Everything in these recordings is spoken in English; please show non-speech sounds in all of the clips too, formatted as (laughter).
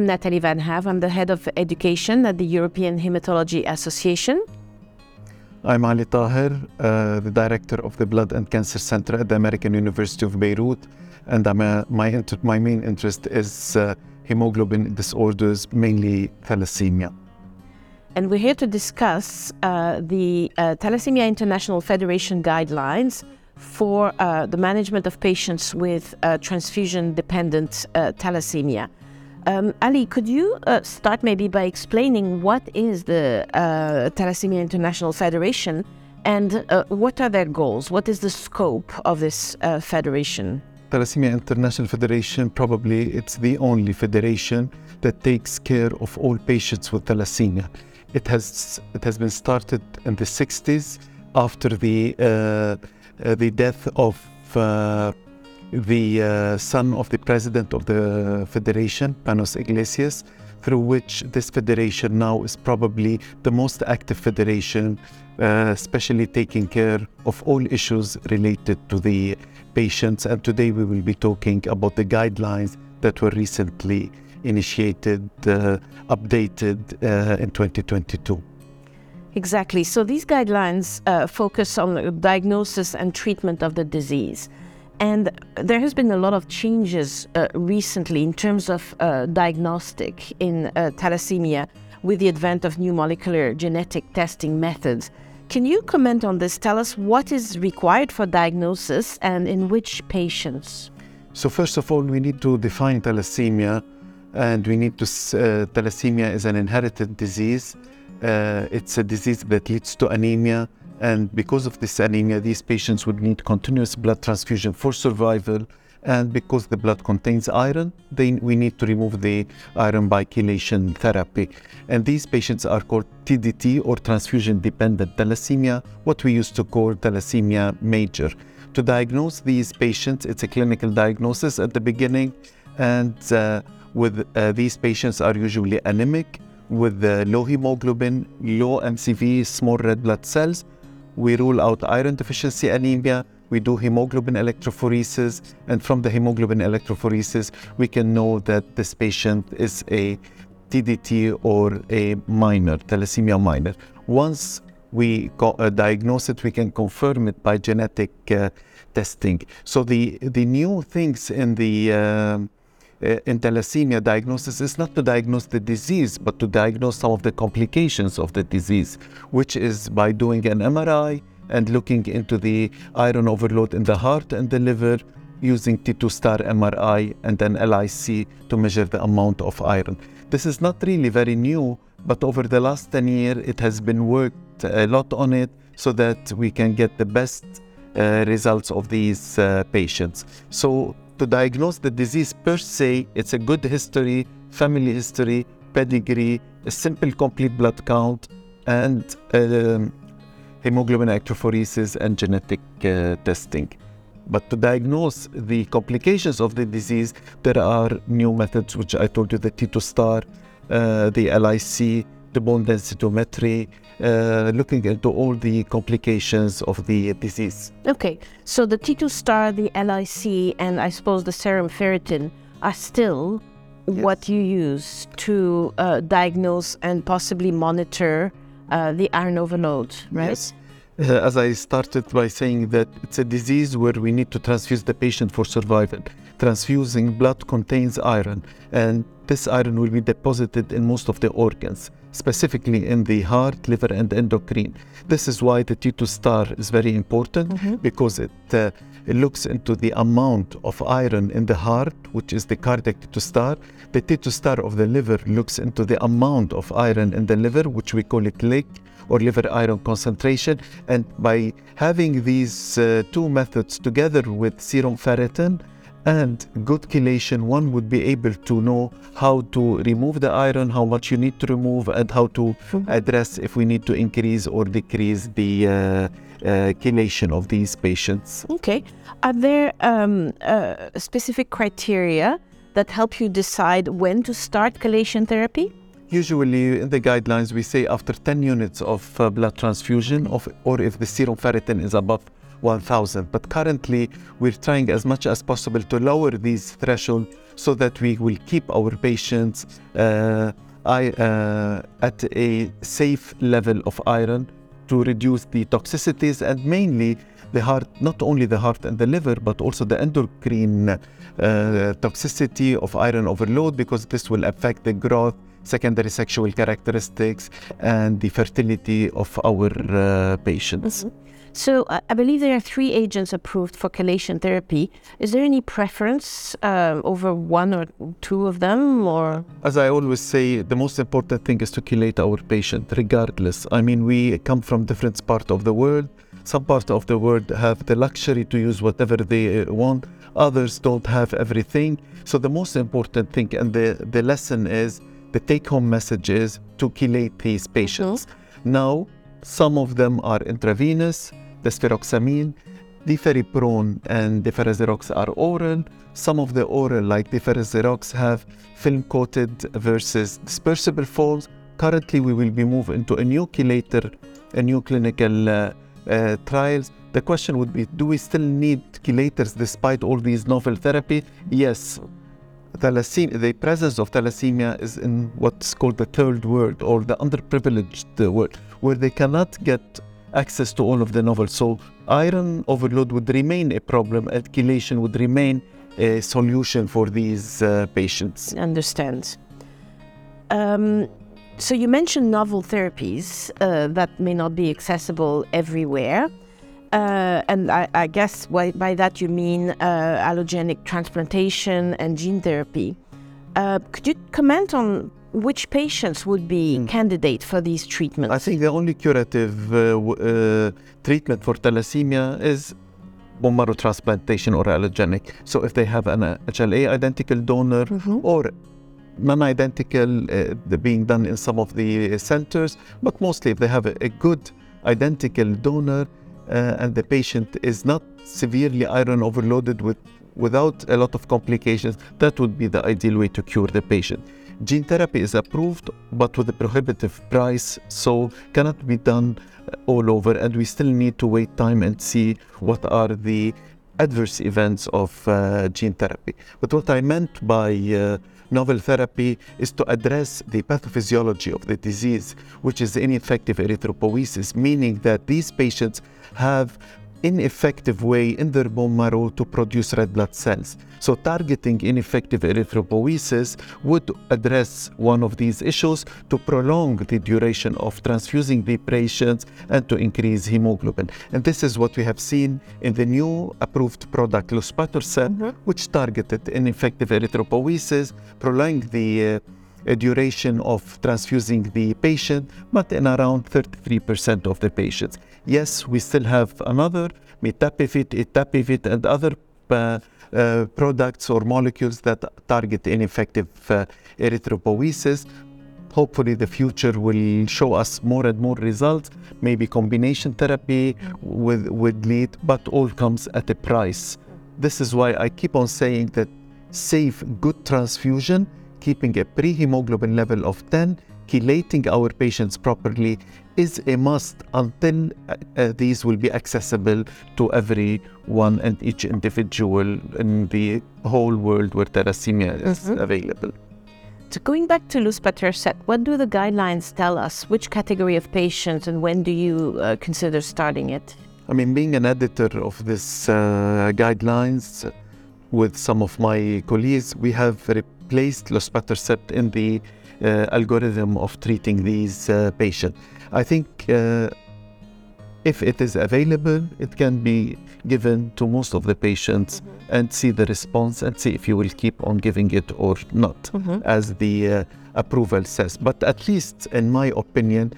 I'm Nathalie Van Havre. I'm the head of education at the European Hematology Association. I'm Ali Taher, uh, the director of the Blood and Cancer Center at the American University of Beirut, and a, my, inter- my main interest is uh, hemoglobin disorders, mainly thalassemia. And we're here to discuss uh, the uh, Thalassemia International Federation guidelines for uh, the management of patients with uh, transfusion dependent thalassemia. Um, Ali, could you uh, start maybe by explaining what is the uh, Thalassemia International Federation and uh, what are their goals? What is the scope of this uh, federation? Thalassemia International Federation probably it's the only federation that takes care of all patients with thalassemia. It has it has been started in the 60s after the uh, uh, the death of the uh, son of the president of the federation, Panos Englezos, through which this federation now is probably the most active federation, uh, especially taking care of all issues related to the patients. And today we will be talking about the guidelines that were recently initiated, uh, updated uh, in 2022. Exactly. So these guidelines uh, focus on the diagnosis and treatment of the disease. And there has been a lot of changes uh, recently in terms of uh, diagnostic in uh, thalassemia with the advent of new molecular genetic testing methods. Can you comment on this? Tell us what is required for diagnosis and in which patients? So, first of all, we need to define thalassemia, and we need to. Uh, thalassemia is an inherited disease. Uh, it's a disease that leads to anemia and because of this anemia, these patients would need continuous blood transfusion for survival. And because the blood contains iron, they, we need to remove the iron by chelation therapy. And these patients are called TDT or transfusion dependent thalassemia, what we used to call thalassemia major. To diagnose these patients, it's a clinical diagnosis at the beginning, and uh, with uh, these patients are usually anemic with uh, low hemoglobin, low MCV, small red blood cells, we rule out iron deficiency anemia, we do hemoglobin electrophoresis, and from the hemoglobin electrophoresis, we can know that this patient is a TDT or a minor, thalassemia minor. Once we uh, diagnose it, we can confirm it by genetic uh, testing. So the, the new things in the uh, in thalassemia diagnosis is not to diagnose the disease, but to diagnose some of the complications of the disease, which is by doing an MRI and looking into the iron overload in the heart and the liver using T2 star MRI and then LIC to measure the amount of iron. This is not really very new, but over the last 10 years, it has been worked a lot on it so that we can get the best uh, results of these uh, patients. So to diagnose the disease per se, it's a good history, family history, pedigree, a simple complete blood count, and um, hemoglobin electrophoresis and genetic uh, testing. But to diagnose the complications of the disease, there are new methods, which I told you the T2 star, uh, the LIC, the bone densitometry, uh, looking into all the complications of the disease. Okay, so the T2 star, the LIC, and I suppose the serum ferritin are still yes. what you use to uh, diagnose and possibly monitor uh, the iron overload, right? Yes. Uh, as I started by saying that it's a disease where we need to transfuse the patient for survival. Transfusing blood contains iron, and this iron will be deposited in most of the organs, specifically in the heart, liver, and endocrine. This is why the T2 star is very important mm-hmm. because it, uh, it looks into the amount of iron in the heart, which is the cardiac T2 star. The T2 star of the liver looks into the amount of iron in the liver, which we call it LIC or liver iron concentration. And by having these uh, two methods together with serum ferritin and good chelation, one would be able to know how to remove the iron, how much you need to remove, and how to mm-hmm. address if we need to increase or decrease the uh, uh, chelation of these patients. Okay. Are there um, uh, specific criteria that help you decide when to start chelation therapy? Usually, in the guidelines, we say after 10 units of uh, blood transfusion, of, or if the serum ferritin is above 1000. But currently, we're trying as much as possible to lower these thresholds so that we will keep our patients uh, I, uh, at a safe level of iron to reduce the toxicities and mainly the heart, not only the heart and the liver, but also the endocrine uh, toxicity of iron overload because this will affect the growth, secondary sexual characteristics, and the fertility of our uh, patients. Mm-hmm. So uh, I believe there are three agents approved for chelation therapy. Is there any preference uh, over one or two of them, or? As I always say, the most important thing is to chelate our patient, regardless. I mean, we come from different parts of the world. Some parts of the world have the luxury to use whatever they uh, want. Others don't have everything. So the most important thing, and the, the lesson is, the take-home message is to chelate these patients. Mm-hmm. Now, some of them are intravenous, the spheroxamine, deferiprone and deferasirox are oral. Some of the oral, like deferasirox, have film-coated versus dispersible forms. Currently, we will be moving into a new chelator, a new clinical uh, uh, trials. The question would be, do we still need chelators despite all these novel therapy? Yes, thalassemia, the presence of thalassemia is in what's called the third world or the underprivileged world, where they cannot get access to all of the novel. So iron overload would remain a problem, chelation would remain a solution for these uh, patients. Understand. Um, so you mentioned novel therapies uh, that may not be accessible everywhere. Uh, and I, I guess by, by, that you mean uh, allogenic transplantation and gene therapy. Uh, could you comment on which patients would be mm. candidate for these treatments? I think the only curative uh, uh, treatment for thalassemia is bone marrow transplantation or allogenic. So if they have an HLA identical donor mm-hmm. or non-identical, uh, being done in some of the centers, but mostly if they have a, a good identical donor, uh, and the patient is not severely iron overloaded with without a lot of complications, that would be the ideal way to cure the patient. Gene therapy is approved, but with a prohibitive price, so cannot be done all over, and we still need to wait time and see what are the adverse events of uh, gene therapy. But what I meant by uh, novel therapy is to address the pathophysiology of the disease, which is ineffective erythropoiesis, meaning that these patients have ineffective way in their bone marrow to produce red blood cells. So targeting ineffective erythropoiesis would address one of these issues to prolong the duration of transfusing the patients and to increase hemoglobin. And this is what we have seen in the new approved product luspatercept, mm-hmm. which targeted ineffective erythropoiesis, prolonging the uh, a duration of transfusing the patient, but in around 33% of the patients. Yes, we still have another mitapivat, itapivat, and other uh, uh, products or molecules that target ineffective uh, erythropoiesis. Hopefully, the future will show us more and more results. Maybe combination therapy with, with lead, but all comes at a price. This is why I keep on saying that safe, good transfusion keeping a pre-hemoglobin level of 10, chelating our patients properly is a must until uh, uh, these will be accessible to everyone and each individual in the whole world where thalassemia is mm-hmm. available. So going back to luspatercept, what do the guidelines tell us? Which category of patients and when do you uh, consider starting it? I mean, being an editor of this uh, guidelines with some of my colleagues, we have placed luspatercept in the algorithm of treating these uh, patients. I think uh, if it is available, it can be given to most of the patients mm-hmm. and see the response and see if you will keep on giving it or not, mm-hmm. as the uh, approval says. But at least, in my opinion,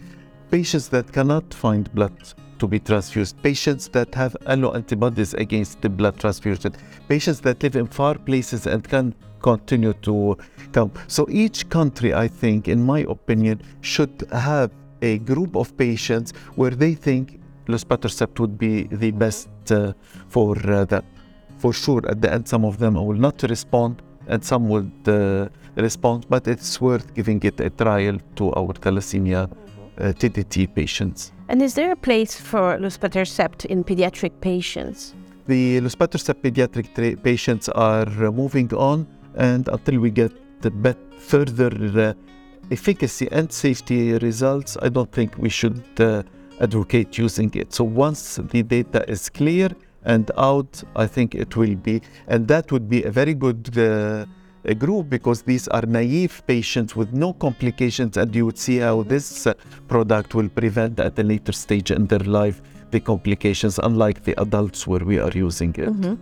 patients that cannot find blood to be transfused, patients that have allo antibodies against the blood transfusion, patients that live in far places and can continue to come. So each country, I think, in my opinion, should have a group of patients where they think luspatercept would be the best uh, for uh. For sure, at the end, some of them will not respond and some would uh, respond, but it's worth giving it a trial to our thalassemia uh, TDT patients. And is there a place for luspatercept in pediatric patients? The luspatercept pediatric patients are uh, moving on, and until we get the bet- further uh, efficacy and safety results, I don't think we should uh, advocate using it. So once the data is clear and out, I think it will be, and that would be a very good. Uh, group because these are naive patients with no complications, and you would see how this uh, product will prevent at a later stage in their life the complications, unlike the adults where we are using it. Mm-hmm.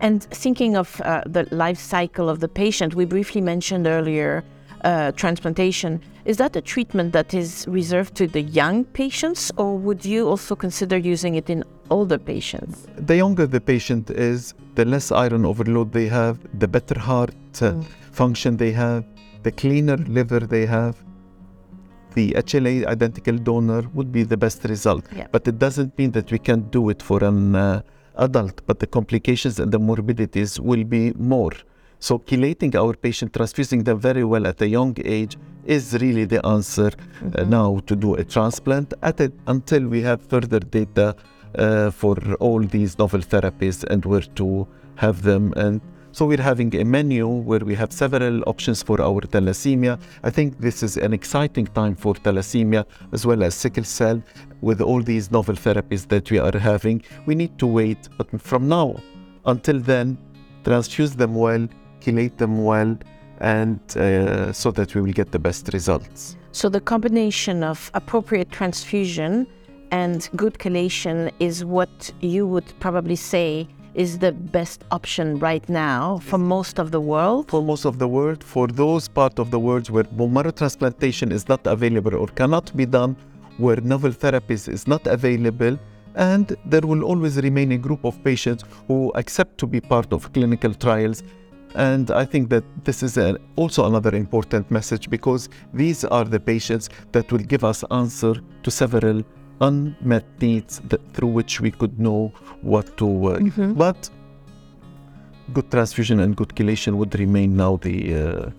And thinking of uh, the life cycle of the patient, we briefly mentioned earlier uh, transplantation. Is that a treatment that is reserved to the young patients, or would you also consider using it in older patients? The younger the patient is, the less iron overload they have, the better heart uh, mm. function they have, the cleaner liver they have. The HLA identical donor would be the best result. Yeah. But it doesn't mean that we can't do it for an uh, adult, but the complications and the morbidities will be more. So chelating our patient, transfusing them very well at a young age is really the answer mm-hmm. uh, now to do a transplant at it, until we have further data uh, for all these novel therapies and where to have them. And so we're having a menu where we have several options for our thalassemia. I think this is an exciting time for thalassemia as well as sickle cell with all these novel therapies that we are having. We need to wait, but from now until then, transfuse them well, chelate them well, and uh, so that we will get the best results. So the combination of appropriate transfusion and good chelation is what you would probably say is the best option right now for most of the world? For most of the world, for those part of the world where bone marrow transplantation is not available or cannot be done, where novel therapies is not available, and there will always remain a group of patients who accept to be part of clinical trials. And I think that this is a, also another important message because these are the patients that will give us answer to several unmet needs that, through which we could know what to work. Mm-hmm. But good transfusion and good chelation would remain now the uh,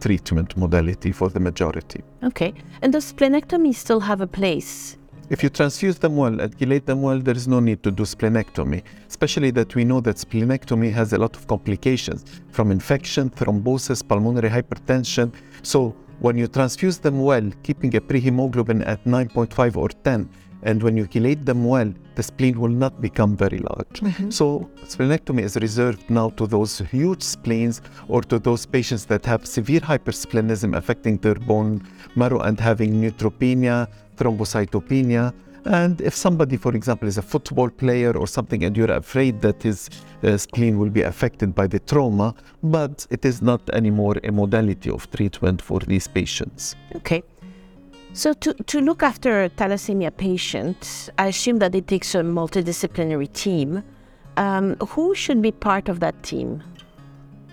treatment modality for the majority. Okay. And does splenectomy still have a place? If you transfuse them well and chelate them well, there is no need to do splenectomy, especially that we know that splenectomy has a lot of complications from infection, thrombosis, pulmonary hypertension. So when you transfuse them well, keeping a prehemoglobin at 9.5 or 10, and when you chelate them well, the spleen will not become very large. Mm-hmm. So, splenectomy is reserved now to those huge spleens or to those patients that have severe hypersplenism affecting their bone marrow and having neutropenia, thrombocytopenia. And if somebody, for example, is a football player or something, and you're afraid that his uh, spleen will be affected by the trauma, but it is not anymore a modality of treatment for these patients. Okay. So, to, to look after a thalassemia patient, I assume that it takes a multidisciplinary team. Um, who should be part of that team?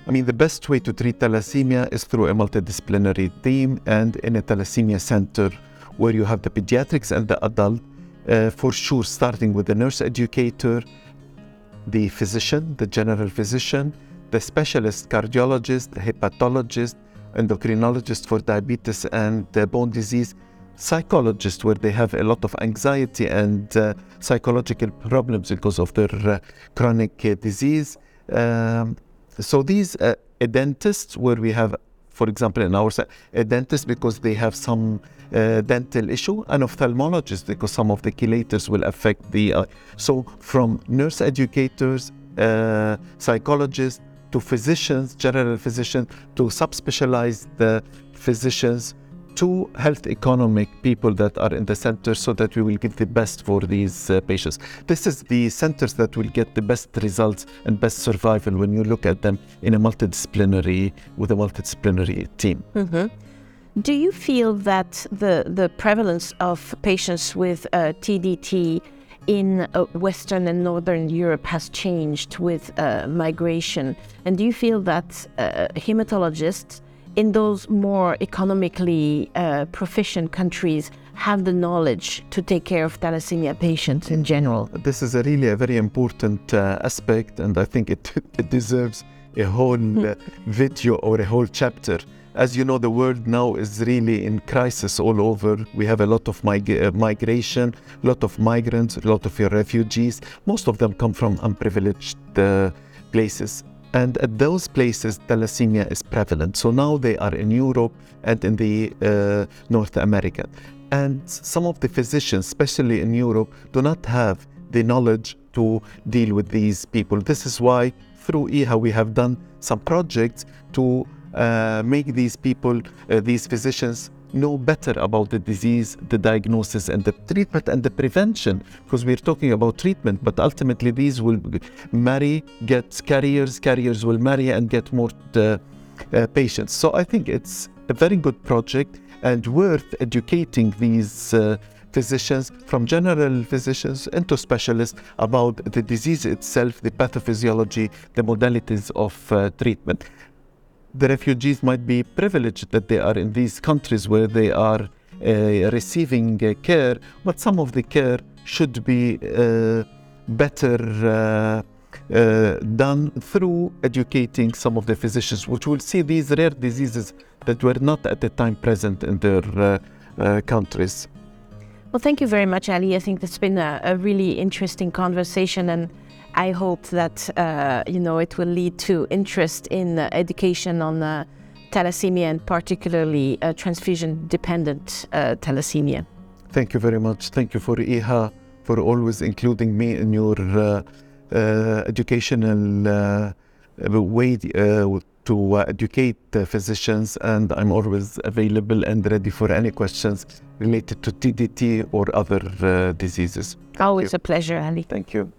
I mean, the best way to treat thalassemia is through a multidisciplinary team and in a thalassemia center where you have the pediatrics and the adult uh, for sure, starting with the nurse educator, the physician, the general physician, the specialist cardiologist, hepatologist, endocrinologist for diabetes and uh, bone disease, psychologist where they have a lot of anxiety and uh, psychological problems because of their uh, chronic uh, disease. Um, so these uh, a dentist where we have for example, in our a dentist because they have some uh, dental issue, an ophthalmologist because some of the chelators will affect the eye. So from nurse educators, uh, psychologists, to physicians, general physicians, to subspecialized uh, physicians, to health economic people that are in the center so that we will get the best for these uh, patients. This is the centers that will get the best results and best survival when you look at them in a multidisciplinary, with a multidisciplinary team. Mm-hmm. Do you feel that the, the prevalence of patients with uh, TDT in uh, Western and Northern Europe has changed with uh, migration? And do you feel that uh, hematologists in those more economically uh, proficient countries have the knowledge to take care of thalassemia patients in general? This is a really a very important uh, aspect, and I think it, (laughs) it deserves a whole uh, video or a whole chapter. as you know, the world now is really in crisis all over. We have a lot of mig- uh, migration, a lot of migrants, a lot of refugees. Most of them come from unprivileged uh, places. And at those places, thalassemia is prevalent. So now they are in Europe and in the uh, North America. And some of the physicians, especially in Europe, do not have the knowledge to deal with these people. This is why through EHA we have done some projects to uh, make these people, uh, these physicians, know better about the disease, the diagnosis, and the treatment and the prevention. Because we're talking about treatment, but ultimately these will marry, get carriers, carriers will marry and get more uh, uh, patients. So I think it's a very good project and worth educating these uh, physicians, from general physicians into specialists, about the disease itself, the pathophysiology, the modalities of uh, treatment. The refugees might be privileged that they are in these countries where they are uh, receiving uh, care, but some of the care should be uh, better done through educating some of the physicians, which will see these rare diseases that were not at the time present in their countries. Well, thank you very much, Ali. I think that's been a, a really interesting conversation, and I hope that uh, you know it will lead to interest in uh, education on uh, thalassemia and particularly uh, transfusion-dependent uh, thalassemia. Thank you very much. Thank you for EHA for always including me in your uh, uh, educational uh, way uh, to uh, educate uh, physicians, and I'm always available and ready for any questions related to TDT or other uh, diseases. Always a pleasure, Ali. Thank you.